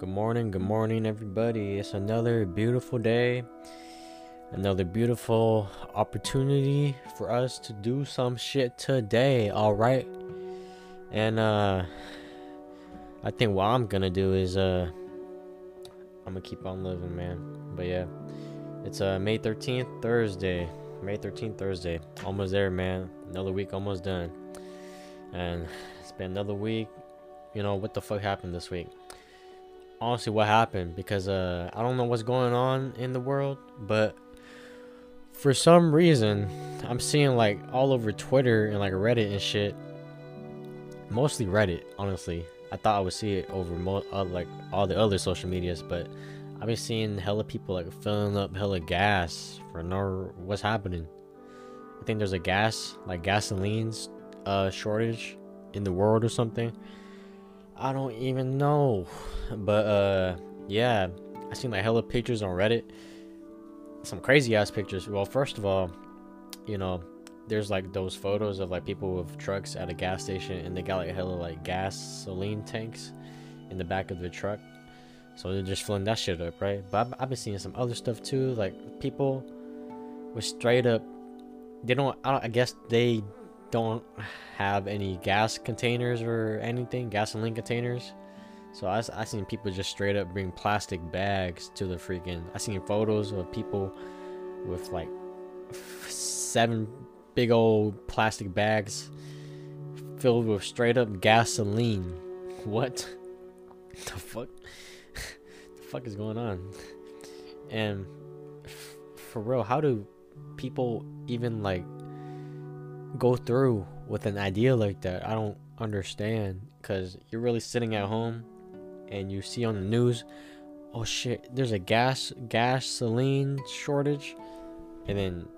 Good morning, good morning, everybody. It's another beautiful day, another beautiful opportunity for us to do some shit today, alright? And, uh, I think what I'm gonna do is, uh, I'm gonna keep on living, man. But yeah, it's, uh, May 13th, Thursday. May 13th, Thursday. Almost there, man. Another week almost done. And it's been another week. You know, what the fuck happened this week? Honestly what happened because uh I don't know what's going on in the world, but for some reason I'm seeing like all over Twitter and like Reddit and shit. Mostly Reddit, honestly. I thought I would see it over mo- uh, like all the other social medias, but I've been seeing hella people like filling up hella gas for no what's happening. I think there's a gas like gasoline's uh shortage in the world or something. I don't even know. But uh yeah, I seen like hella pictures on Reddit. Some crazy ass pictures. Well, first of all, you know, there's like those photos of like people with trucks at a gas station and they got like hella like gasoline tanks in the back of the truck. So they're just filling that shit up, right? But I've, I've been seeing some other stuff too, like people with straight up. They don't. I, I guess they don't have any gas containers or anything, gasoline containers. So I, I seen people just straight up bring plastic bags to the freaking. I seen photos of people with like seven big old plastic bags filled with straight up gasoline. What the fuck? the fuck is going on? And for real, how do people even like go through with an idea like that. I don't understand because you're really sitting at home and you see on the news, oh shit, there's a gas gasoline shortage, and then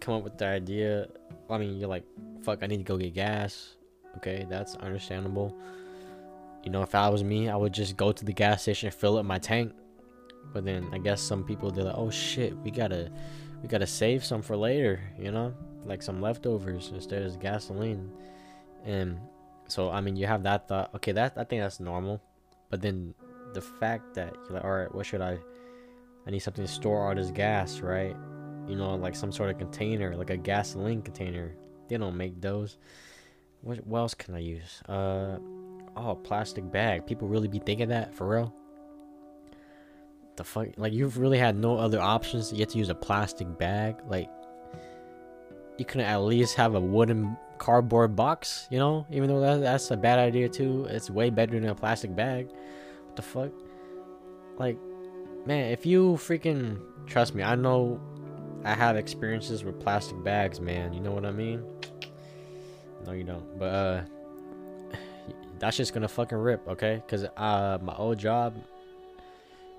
come up with the idea. I mean, you're like, fuck, I need to go get gas. Okay, that's understandable. You know, if I was me, I would just go to the gas station, and fill up my tank. But then I guess some people they're like, oh shit, we gotta, we gotta save some for later. You know, like some leftovers instead of gasoline. And so I mean you have that thought, okay, that I think that's normal. But then the fact that you're like, alright, what should I I need something to store all this gas, right? You know, like some sort of container, like a gasoline container. They don't make those. What, what else can I use? Uh oh, plastic bag. People really be thinking that for real? The fuck like you've really had no other options. You have to use a plastic bag. Like you can at least have a wooden cardboard box, you know? Even though that, that's a bad idea too. It's way better than a plastic bag. What the fuck? Like, man, if you freaking trust me, I know I have experiences with plastic bags, man. You know what I mean? No, you don't. But uh that's just gonna fucking rip, okay? Cause uh my old job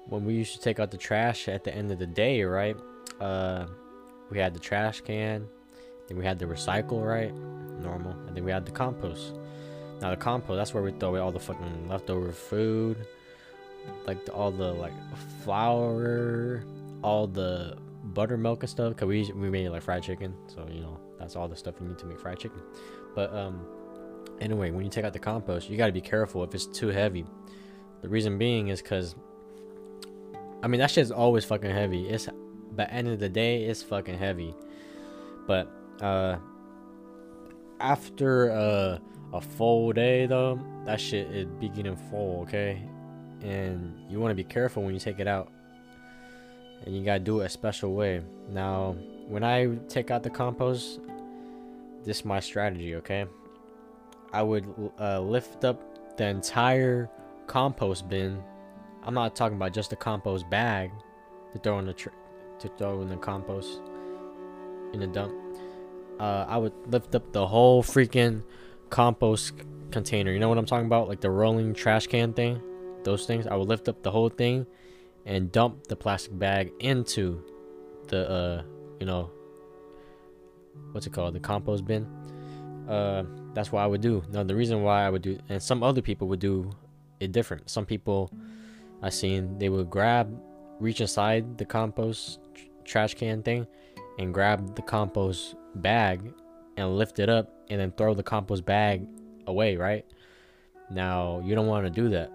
when we used to take out the trash at the end of the day, right? Uh we had the trash can then we had the recycle, right? Normal. And then we had the compost. Now the compost, that's where we throw away all the fucking leftover food. Like the, all the like flour, all the buttermilk and stuff. Cause we we made like fried chicken, so you know that's all the stuff you need to make fried chicken. But um, anyway, when you take out the compost, you gotta be careful if it's too heavy. The reason being is cause I mean that shit's always fucking heavy. It's but end of the day, it's fucking heavy. But uh, after uh, a full day though, that shit is beginning full, okay? And you want to be careful when you take it out. And you gotta do it a special way. Now, when I take out the compost, this is my strategy, okay? I would uh, lift up the entire compost bin. I'm not talking about just the compost bag to throw in the to throw in the compost in the dump uh, I would lift up the whole freaking compost container. You know what I'm talking about? Like the rolling trash can thing. Those things. I would lift up the whole thing and dump the plastic bag into the uh, you know, what's it called? The compost bin. Uh, that's what I would do. Now the reason why I would do, and some other people would do it different. Some people I seen they would grab, reach inside the compost trash can thing, and grab the compost bag and lift it up and then throw the compost bag away, right? Now, you don't want to do that.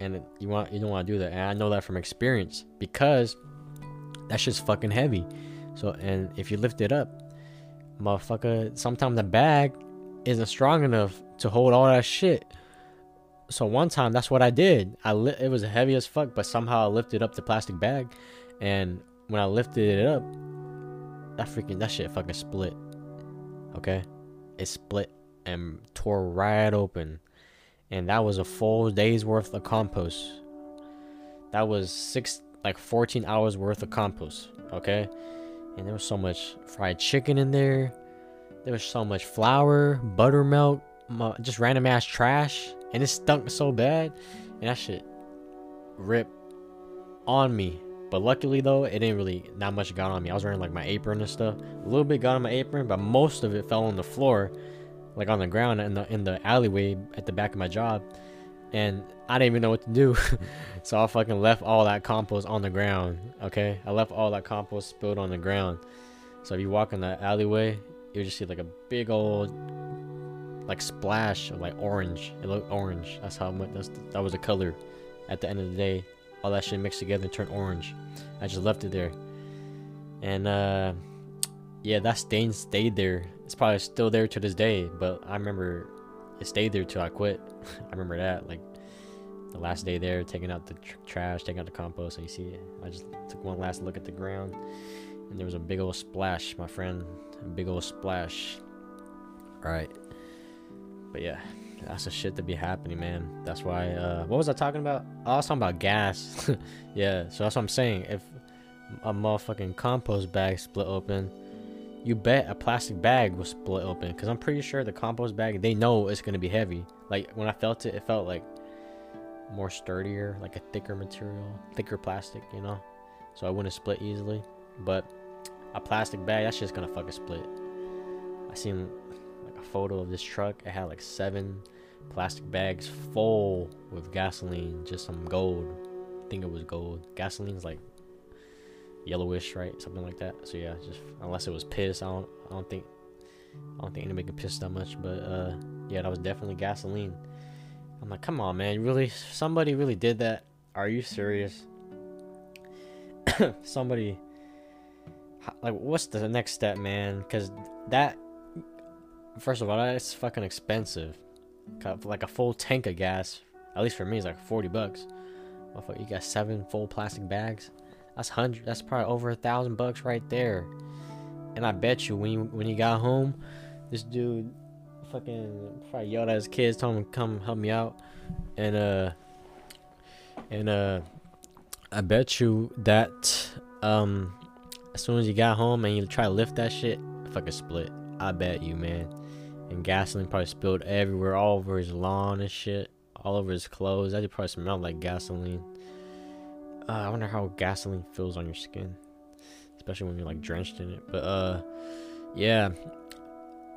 and you want you don't want to do that. And I know that from experience because that shit's fucking heavy. So and if you lift it up, motherfucker, sometimes the bag isn't strong enough to hold all that shit. So one time, that's what I did. I li- it was heavy as fuck, but somehow I lifted up the plastic bag, and when I lifted it up, that freaking that shit fucking split. Okay, it split and tore right open, and that was a full day's worth of compost. That was six like 14 hours worth of compost. Okay, and there was so much fried chicken in there. There was so much flour, buttermilk, just random ass trash, and it stunk so bad, and that shit ripped on me. But luckily though, it didn't really not much got on me. I was wearing like my apron and stuff. A little bit got on my apron, but most of it fell on the floor, like on the ground in the in the alleyway at the back of my job. And I didn't even know what to do. so I fucking left all that compost on the ground. Okay? I left all that compost spilled on the ground. So if you walk in the alleyway, you just see like a big old like splash of like orange. It looked orange. That's how much that's that was the color at the end of the day all that shit mixed together and turned orange. I just left it there. And uh yeah, that stain stayed there. It's probably still there to this day, but I remember it stayed there till I quit. I remember that like the last day there, taking out the tr trash, taking out the compost. And you see, I just took one last look at the ground, and there was a big old splash, my friend. A big old splash. All right, but yeah, that's the shit to be happening, man. That's why. Uh, what was I talking about? Oh, I was talking about gas. yeah, so that's what I'm saying. If a motherfucking compost bag split open, you bet a plastic bag will split open. Cause I'm pretty sure the compost bag they know it's gonna be heavy. Like when I felt it, it felt like more sturdier, like a thicker material, thicker plastic, you know. So I wouldn't split easily. But a plastic bag, that's just gonna fucking split. I seen a photo of this truck. It had like seven plastic bags full with gasoline, just some gold. I think it was gold. Gasoline's like yellowish, right? Something like that. So yeah, just unless it was piss, I don't, I don't think, I don't think anybody could piss that much. But uh, yeah, that was definitely gasoline. I'm like, come on, man, really? Somebody really did that? Are you serious? Somebody, like, what's the next step, man? Because that First of all, that's fucking expensive. Like a full tank of gas, at least for me, is like 40 bucks. You got seven full plastic bags. That's hundred. That's probably over a thousand bucks right there. And I bet you when you when you got home, this dude fucking probably yelled at his kids, told him to come help me out, and uh, and uh, I bet you that um, as soon as you got home and you try to lift that shit, fucking split. I bet you, man and gasoline probably spilled everywhere, all over his lawn and shit, all over his clothes. That probably smelled like gasoline. Uh, I wonder how gasoline feels on your skin, especially when you're like drenched in it. But uh, yeah,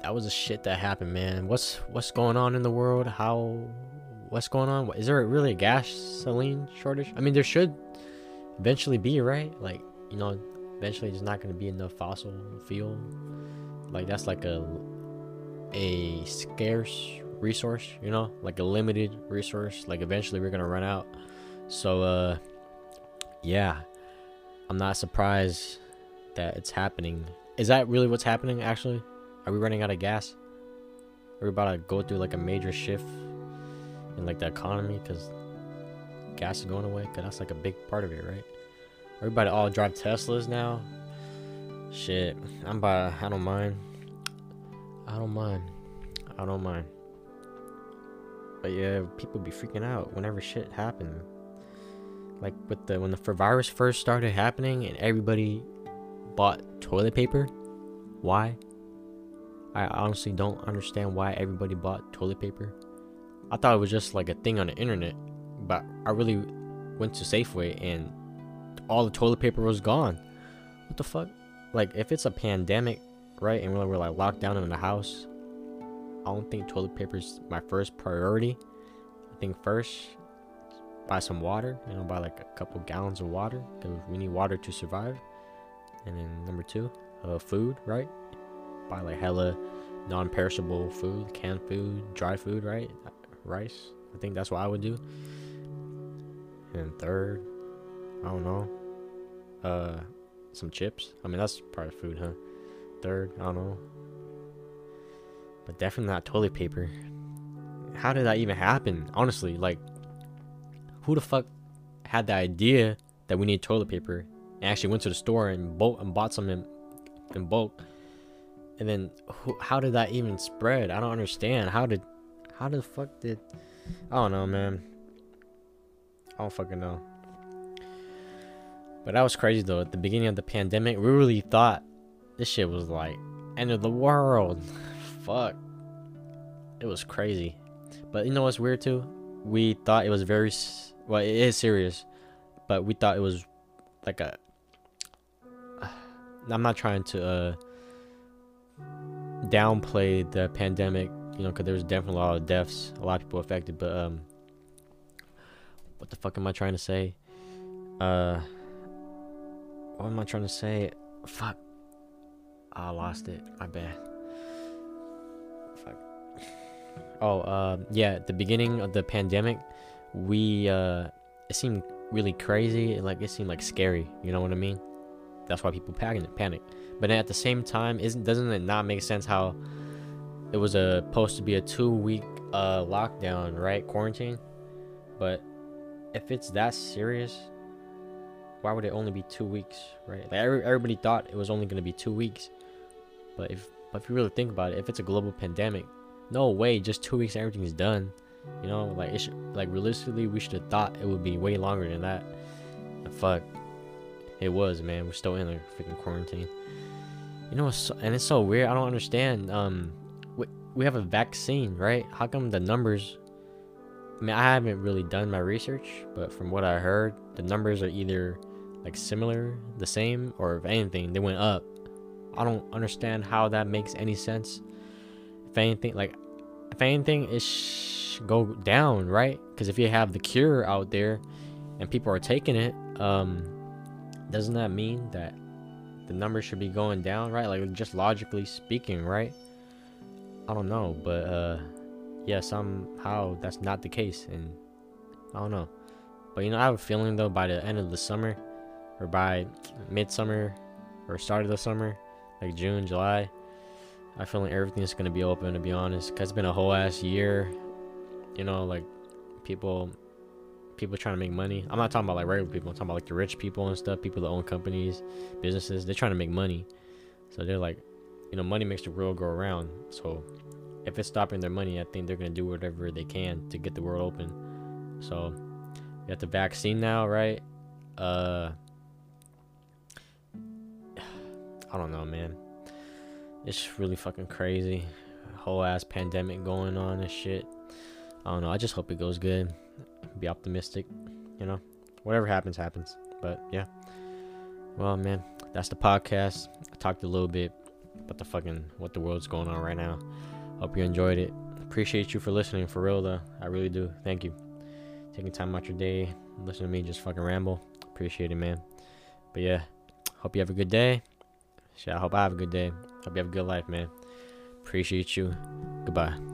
that was the shit that happened, man. What's what's going on in the world? How what's going on? Is there really a gasoline shortage? I mean, there should eventually be, right? Like you know, eventually there's not going to be enough fossil fuel. Like that's like a a scarce resource, you know, like a limited resource. Like eventually we're gonna run out. So uh yeah. I'm not surprised that it's happening. Is that really what's happening actually? Are we running out of gas? Are we about to go through like a major shift in like the economy because gas is going away? Cause that's like a big part of it, right? Everybody all drive Teslas now. Shit, I'm by. I don't mind. I don't mind. I don't mind. But yeah, people be freaking out whenever shit happened. Like with the when the virus first started happening and everybody bought toilet paper. Why? I honestly don't understand why everybody bought toilet paper. I thought it was just like a thing on the internet, but I really went to Safeway and all the toilet paper was gone. What the fuck? Like if it's a pandemic right? And we're, we're like locked down in the house. I don't think toilet paper is my first priority. I think first, buy some water. You know, buy like a couple gallons of water because we need water to survive. And then number two, uh, food, right? Buy like hella non-perishable food, canned food, dry food, right? Rice. I think that's what I would do. And third, I don't know. Uh, some chips. I mean, that's of food, huh? Third, I don't know. But definitely not toilet paper. How did that even happen? Honestly, like, who the fuck had the idea that we need toilet paper and actually went to the store and, bulk, and bought some in, in bulk? And then, how did that even spread? I don't understand. How did, how the fuck did, I don't know, man. I don't fucking know. But that was crazy though. At the beginning of the pandemic, we really thought this shit was like end of the world. Fuck. It was crazy. But you know what's weird too? We thought it was very well. It is serious, but we thought it was like a. I'm not trying to uh, downplay the pandemic, you know, because there was definitely a lot of deaths, a lot of people affected. But um, what the fuck am I trying to say? Uh, what am I trying to say? Fuck. I lost it. My bad. Fuck. Oh, uh, yeah. At the beginning of the pandemic, we uh, it seemed really crazy. Like it seemed like scary. You know what I mean? That's why people panic. Panic. But at the same time, isn't doesn't it not make sense how it was a, supposed to be a two week uh lockdown, right? Quarantine. But if it's that serious, why would it only be two weeks, right? Like every, everybody thought it was only going to be two weeks, but if but if you really think about it, if it's a global pandemic, no way, just two weeks, everything's done. You know, like it should, like realistically, we should have thought it would be way longer than that. And fuck, it was, man. We're still in a freaking quarantine. You know, and it's so weird. I don't understand. Um, we, we have a vaccine, right? How come the numbers? I mean, I haven't really done my research, but from what I heard, the numbers are either like similar, the same, or if anything, they went up. I don't understand how that makes any sense. If anything, like, if anything, it go down, right? Because if you have the cure out there and people are taking it, um, doesn't that mean that the numbers should be going down, right? Like, just logically speaking, right? I don't know, but uh, yeah, somehow that's not the case, and I don't know. But you know, I have a feeling though by the end of the summer, or by midsummer or start of the summer, like June, July. I feel like everything's gonna be open to be honest, cause it's been a whole ass year. You know, like people, people trying to make money. I'm not talking about like regular people. I'm talking about like the rich people and stuff. People that own companies, businesses. They're trying to make money, so they're like, you know, money makes the world go around. So if it's stopping their money, I think they're gonna do whatever they can to get the world open. So you got the vaccine now, right? Uh, I don't know, man. It's really fucking crazy. Whole ass pandemic going on and shit. I don't know. I just hope it goes good. Be optimistic, you know. Whatever happens, happens. But yeah. Well, man, that's the podcast. I talked a little bit about the fucking what the world's going on right now. Hope you enjoyed it. Appreciate you for listening, for real though. I really do. Thank you. Taking time out your day, listen to me just fucking ramble. Appreciate it, man. But yeah, hope you have a good day. Shit, I hope I have a good day. Hope you have a good life, man. Appreciate you. Goodbye.